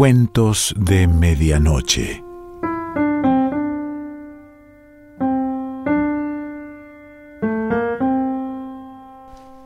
Cuentos de Medianoche.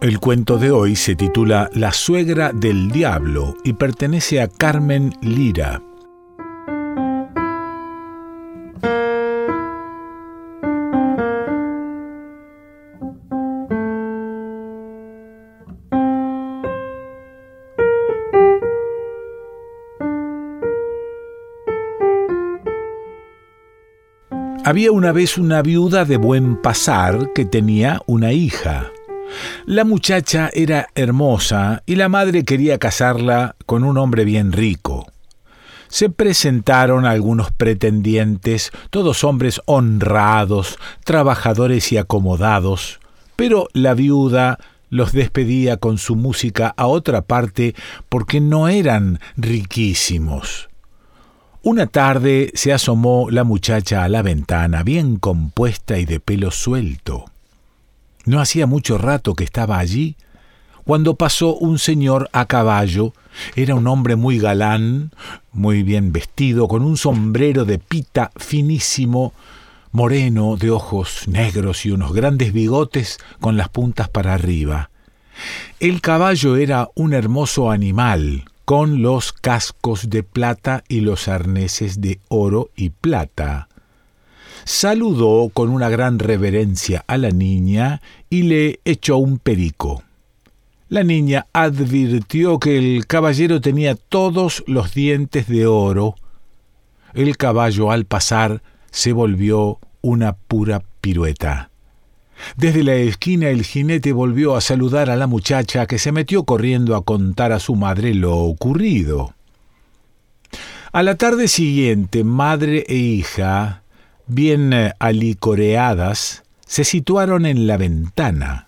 El cuento de hoy se titula La suegra del diablo y pertenece a Carmen Lira. Había una vez una viuda de buen pasar que tenía una hija. La muchacha era hermosa y la madre quería casarla con un hombre bien rico. Se presentaron algunos pretendientes, todos hombres honrados, trabajadores y acomodados, pero la viuda los despedía con su música a otra parte porque no eran riquísimos. Una tarde se asomó la muchacha a la ventana, bien compuesta y de pelo suelto. No hacía mucho rato que estaba allí, cuando pasó un señor a caballo. Era un hombre muy galán, muy bien vestido, con un sombrero de pita finísimo, moreno, de ojos negros y unos grandes bigotes con las puntas para arriba. El caballo era un hermoso animal, con los cascos de plata y los arneses de oro y plata. Saludó con una gran reverencia a la niña y le echó un perico. La niña advirtió que el caballero tenía todos los dientes de oro. El caballo al pasar se volvió una pura pirueta. Desde la esquina el jinete volvió a saludar a la muchacha que se metió corriendo a contar a su madre lo ocurrido. A la tarde siguiente, madre e hija, bien alicoreadas, se situaron en la ventana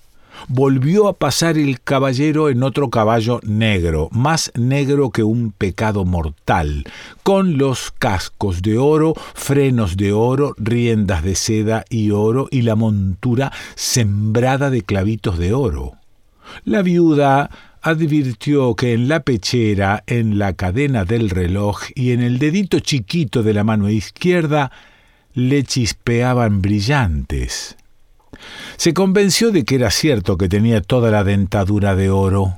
volvió a pasar el caballero en otro caballo negro, más negro que un pecado mortal, con los cascos de oro, frenos de oro, riendas de seda y oro y la montura sembrada de clavitos de oro. La viuda advirtió que en la pechera, en la cadena del reloj y en el dedito chiquito de la mano izquierda le chispeaban brillantes. Se convenció de que era cierto que tenía toda la dentadura de oro.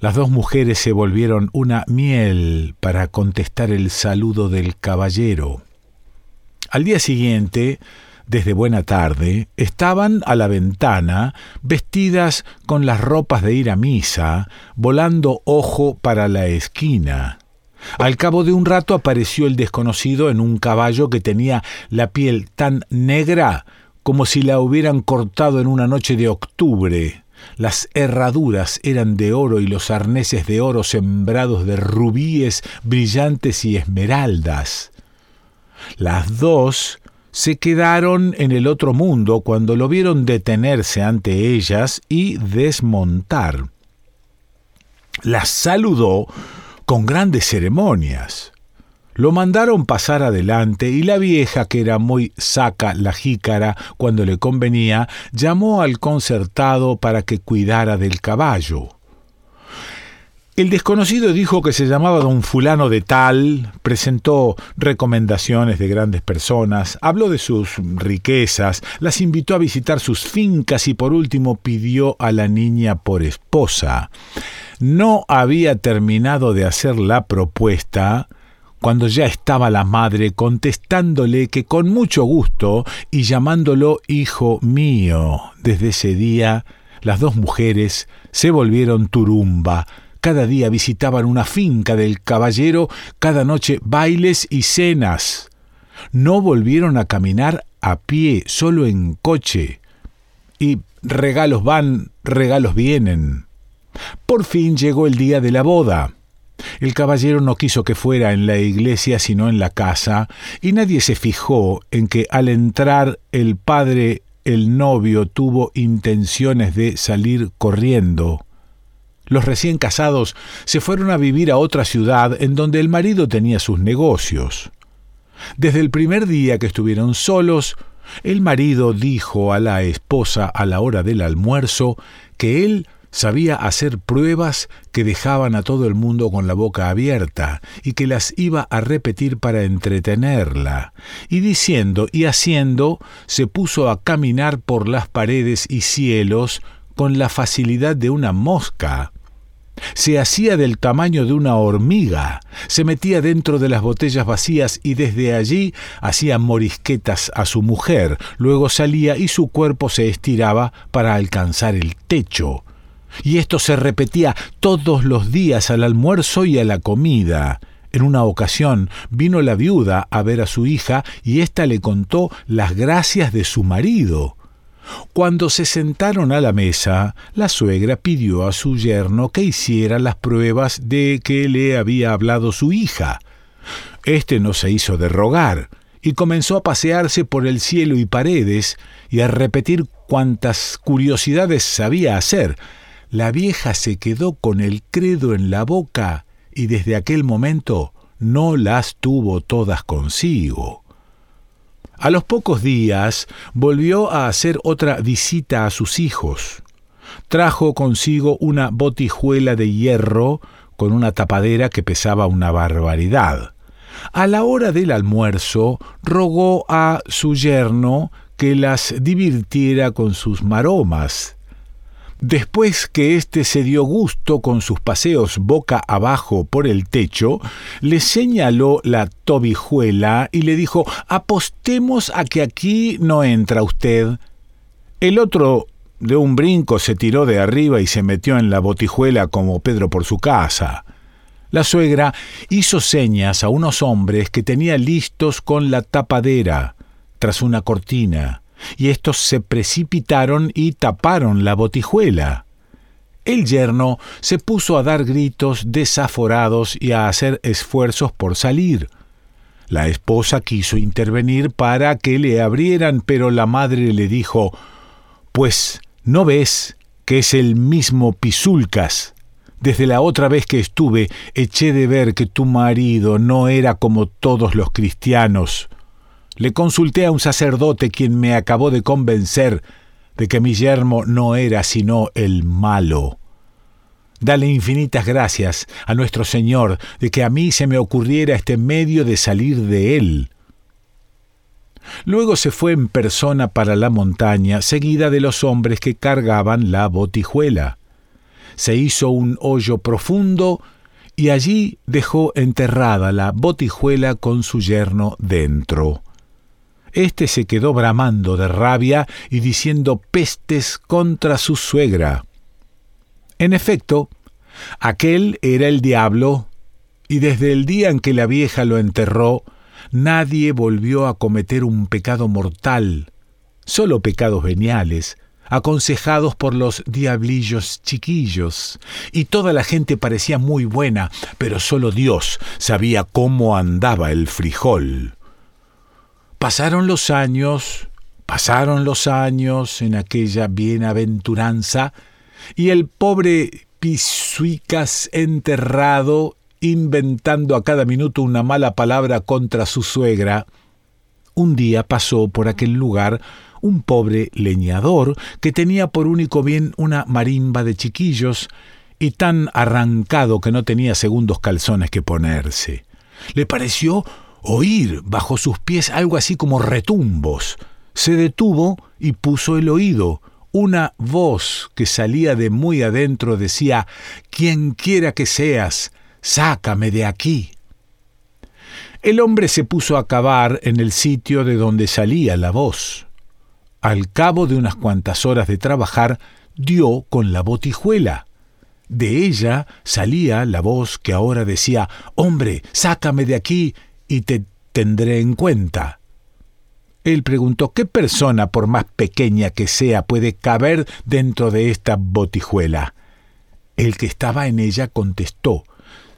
Las dos mujeres se volvieron una miel para contestar el saludo del caballero. Al día siguiente, desde buena tarde, estaban a la ventana, vestidas con las ropas de ir a misa, volando ojo para la esquina. Al cabo de un rato apareció el desconocido en un caballo que tenía la piel tan negra como si la hubieran cortado en una noche de octubre. Las herraduras eran de oro y los arneses de oro sembrados de rubíes brillantes y esmeraldas. Las dos se quedaron en el otro mundo cuando lo vieron detenerse ante ellas y desmontar. Las saludó con grandes ceremonias. Lo mandaron pasar adelante y la vieja, que era muy saca la jícara cuando le convenía, llamó al concertado para que cuidara del caballo. El desconocido dijo que se llamaba don fulano de tal, presentó recomendaciones de grandes personas, habló de sus riquezas, las invitó a visitar sus fincas y por último pidió a la niña por esposa. No había terminado de hacer la propuesta cuando ya estaba la madre contestándole que con mucho gusto y llamándolo hijo mío. Desde ese día las dos mujeres se volvieron turumba, cada día visitaban una finca del caballero, cada noche bailes y cenas. No volvieron a caminar a pie, solo en coche. Y regalos van, regalos vienen. Por fin llegó el día de la boda. El caballero no quiso que fuera en la iglesia sino en la casa, y nadie se fijó en que al entrar el padre, el novio, tuvo intenciones de salir corriendo. Los recién casados se fueron a vivir a otra ciudad en donde el marido tenía sus negocios. Desde el primer día que estuvieron solos, el marido dijo a la esposa a la hora del almuerzo que él Sabía hacer pruebas que dejaban a todo el mundo con la boca abierta y que las iba a repetir para entretenerla. Y diciendo y haciendo, se puso a caminar por las paredes y cielos con la facilidad de una mosca. Se hacía del tamaño de una hormiga, se metía dentro de las botellas vacías y desde allí hacía morisquetas a su mujer, luego salía y su cuerpo se estiraba para alcanzar el techo. Y esto se repetía todos los días al almuerzo y a la comida. En una ocasión vino la viuda a ver a su hija y ésta le contó las gracias de su marido. Cuando se sentaron a la mesa, la suegra pidió a su yerno que hiciera las pruebas de que le había hablado su hija. Este no se hizo de rogar, y comenzó a pasearse por el cielo y paredes, y a repetir cuantas curiosidades sabía hacer. La vieja se quedó con el credo en la boca, y desde aquel momento no las tuvo todas consigo. A los pocos días volvió a hacer otra visita a sus hijos. Trajo consigo una botijuela de hierro con una tapadera que pesaba una barbaridad. A la hora del almuerzo rogó a su yerno que las divirtiera con sus maromas, Después que éste se dio gusto con sus paseos boca abajo por el techo, le señaló la tobijuela y le dijo Apostemos a que aquí no entra usted. El otro de un brinco se tiró de arriba y se metió en la botijuela como Pedro por su casa. La suegra hizo señas a unos hombres que tenía listos con la tapadera, tras una cortina y estos se precipitaron y taparon la botijuela. El yerno se puso a dar gritos desaforados y a hacer esfuerzos por salir. La esposa quiso intervenir para que le abrieran, pero la madre le dijo Pues, ¿no ves que es el mismo Pisulcas? Desde la otra vez que estuve eché de ver que tu marido no era como todos los cristianos. Le consulté a un sacerdote quien me acabó de convencer de que mi yermo no era sino el malo. Dale infinitas gracias a nuestro Señor de que a mí se me ocurriera este medio de salir de él. Luego se fue en persona para la montaña, seguida de los hombres que cargaban la botijuela. Se hizo un hoyo profundo y allí dejó enterrada la botijuela con su yerno dentro. Este se quedó bramando de rabia y diciendo pestes contra su suegra. En efecto, aquel era el diablo, y desde el día en que la vieja lo enterró, nadie volvió a cometer un pecado mortal, solo pecados veniales, aconsejados por los diablillos chiquillos, y toda la gente parecía muy buena, pero solo Dios sabía cómo andaba el frijol. Pasaron los años, pasaron los años en aquella bienaventuranza, y el pobre Pisuicas enterrado, inventando a cada minuto una mala palabra contra su suegra, un día pasó por aquel lugar un pobre leñador que tenía por único bien una marimba de chiquillos y tan arrancado que no tenía segundos calzones que ponerse. Le pareció oír bajo sus pies algo así como retumbos. Se detuvo y puso el oído. Una voz que salía de muy adentro decía Quien quiera que seas, sácame de aquí. El hombre se puso a cavar en el sitio de donde salía la voz. Al cabo de unas cuantas horas de trabajar, dio con la botijuela. De ella salía la voz que ahora decía Hombre, sácame de aquí y te tendré en cuenta. Él preguntó ¿Qué persona, por más pequeña que sea, puede caber dentro de esta botijuela? El que estaba en ella contestó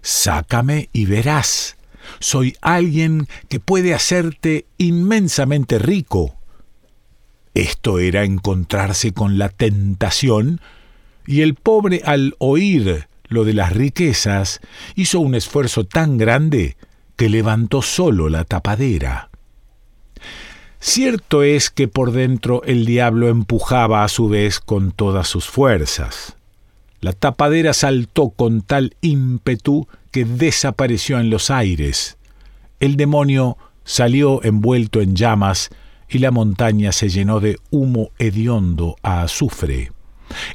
Sácame y verás. Soy alguien que puede hacerte inmensamente rico. Esto era encontrarse con la tentación, y el pobre al oír lo de las riquezas hizo un esfuerzo tan grande que levantó solo la tapadera. Cierto es que por dentro el diablo empujaba a su vez con todas sus fuerzas. La tapadera saltó con tal ímpetu que desapareció en los aires. El demonio salió envuelto en llamas y la montaña se llenó de humo hediondo a azufre.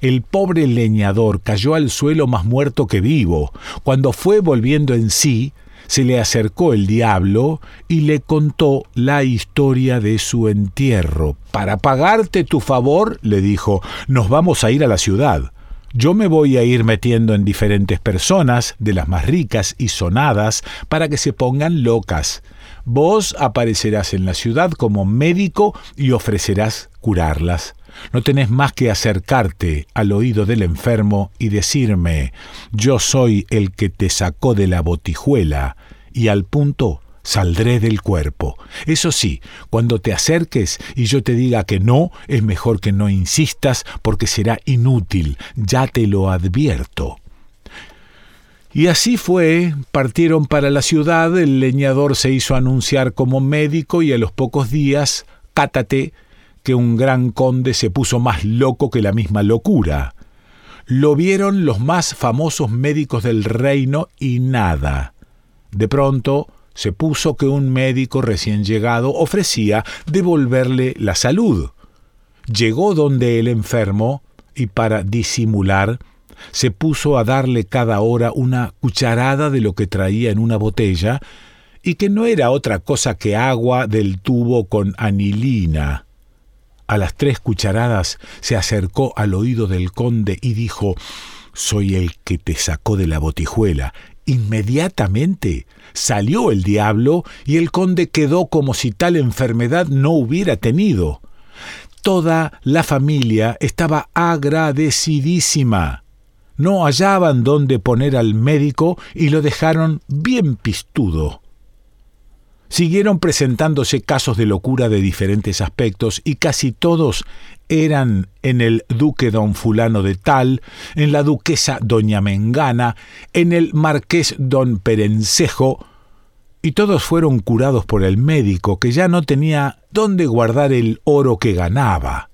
El pobre leñador cayó al suelo más muerto que vivo. Cuando fue volviendo en sí, se le acercó el diablo y le contó la historia de su entierro. Para pagarte tu favor, le dijo, nos vamos a ir a la ciudad. Yo me voy a ir metiendo en diferentes personas, de las más ricas y sonadas, para que se pongan locas. Vos aparecerás en la ciudad como médico y ofrecerás curarlas. No tenés más que acercarte al oído del enfermo y decirme, yo soy el que te sacó de la botijuela, y al punto saldré del cuerpo. Eso sí, cuando te acerques y yo te diga que no, es mejor que no insistas porque será inútil, ya te lo advierto. Y así fue, partieron para la ciudad, el leñador se hizo anunciar como médico y a los pocos días, cátate, que un gran conde se puso más loco que la misma locura. Lo vieron los más famosos médicos del reino y nada. De pronto se puso que un médico recién llegado ofrecía devolverle la salud. Llegó donde el enfermo y para disimular se puso a darle cada hora una cucharada de lo que traía en una botella y que no era otra cosa que agua del tubo con anilina. A las tres cucharadas se acercó al oído del conde y dijo Soy el que te sacó de la botijuela. Inmediatamente salió el diablo y el conde quedó como si tal enfermedad no hubiera tenido. Toda la familia estaba agradecidísima. No hallaban dónde poner al médico y lo dejaron bien pistudo. Siguieron presentándose casos de locura de diferentes aspectos y casi todos eran en el duque don fulano de tal, en la duquesa doña Mengana, en el marqués don Perencejo, y todos fueron curados por el médico, que ya no tenía dónde guardar el oro que ganaba.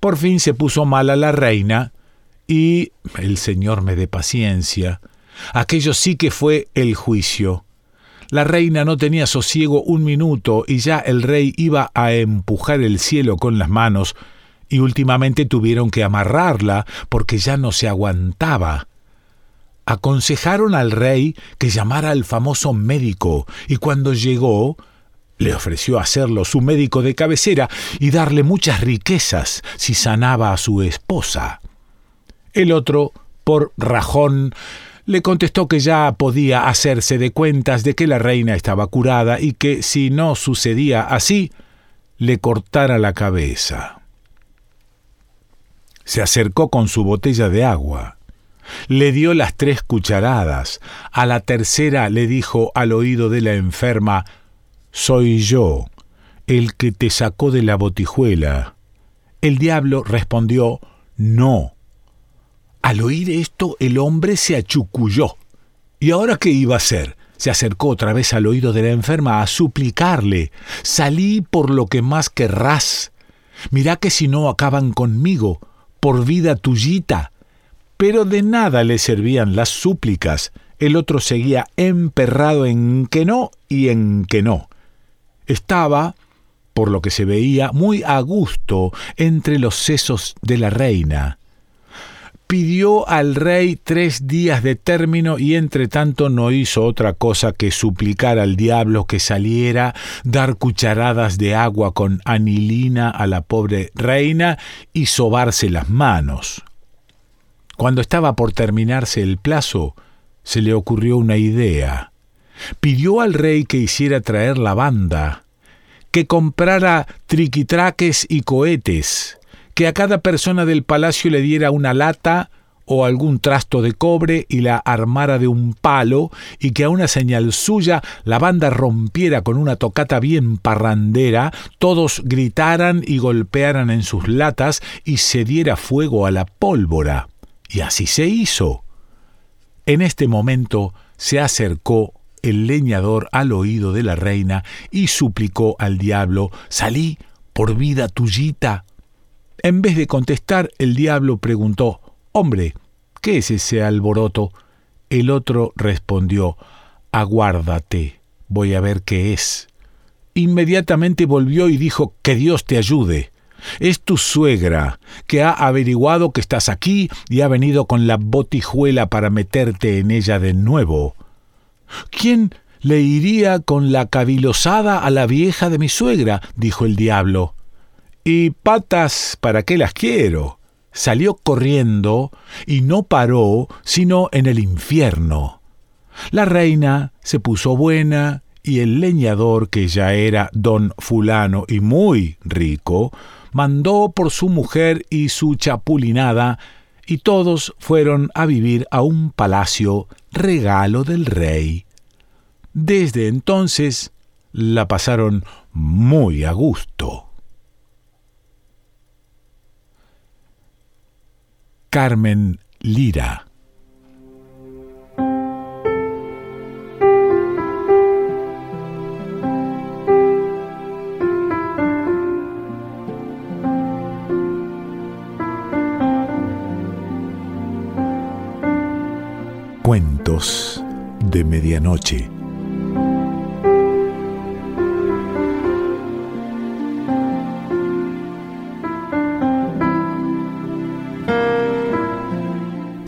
Por fin se puso mala la reina, y el señor me dé paciencia. Aquello sí que fue el juicio. La reina no tenía sosiego un minuto y ya el rey iba a empujar el cielo con las manos, y últimamente tuvieron que amarrarla porque ya no se aguantaba. Aconsejaron al rey que llamara al famoso médico, y cuando llegó, le ofreció hacerlo su médico de cabecera y darle muchas riquezas si sanaba a su esposa. El otro, por rajón, le contestó que ya podía hacerse de cuentas de que la reina estaba curada y que si no sucedía así, le cortara la cabeza. Se acercó con su botella de agua. Le dio las tres cucharadas. A la tercera le dijo al oído de la enferma, Soy yo, el que te sacó de la botijuela. El diablo respondió, No, al oír esto, el hombre se achuculló. ¿Y ahora qué iba a hacer? Se acercó otra vez al oído de la enferma a suplicarle Salí por lo que más querrás. Mirá que si no acaban conmigo, por vida tuyita. Pero de nada le servían las súplicas. El otro seguía emperrado en que no y en que no. Estaba, por lo que se veía, muy a gusto entre los sesos de la reina pidió al rey tres días de término y entre tanto no hizo otra cosa que suplicar al diablo que saliera, dar cucharadas de agua con anilina a la pobre reina y sobarse las manos. Cuando estaba por terminarse el plazo, se le ocurrió una idea. Pidió al rey que hiciera traer la banda, que comprara triquitraques y cohetes, que a cada persona del palacio le diera una lata o algún trasto de cobre y la armara de un palo, y que a una señal suya la banda rompiera con una tocata bien parrandera, todos gritaran y golpearan en sus latas y se diera fuego a la pólvora. Y así se hizo. En este momento se acercó el leñador al oído de la reina y suplicó al diablo Salí por vida tuyita en vez de contestar, el diablo preguntó, Hombre, ¿qué es ese alboroto? El otro respondió, Aguárdate, voy a ver qué es. Inmediatamente volvió y dijo, Que Dios te ayude. Es tu suegra, que ha averiguado que estás aquí y ha venido con la botijuela para meterte en ella de nuevo. ¿Quién le iría con la cavilosada a la vieja de mi suegra? dijo el diablo. ¿Y patas para qué las quiero? Salió corriendo y no paró sino en el infierno. La reina se puso buena y el leñador, que ya era don fulano y muy rico, mandó por su mujer y su chapulinada, y todos fueron a vivir a un palacio regalo del rey. Desde entonces la pasaron muy a gusto. Carmen Lira Cuentos de Medianoche.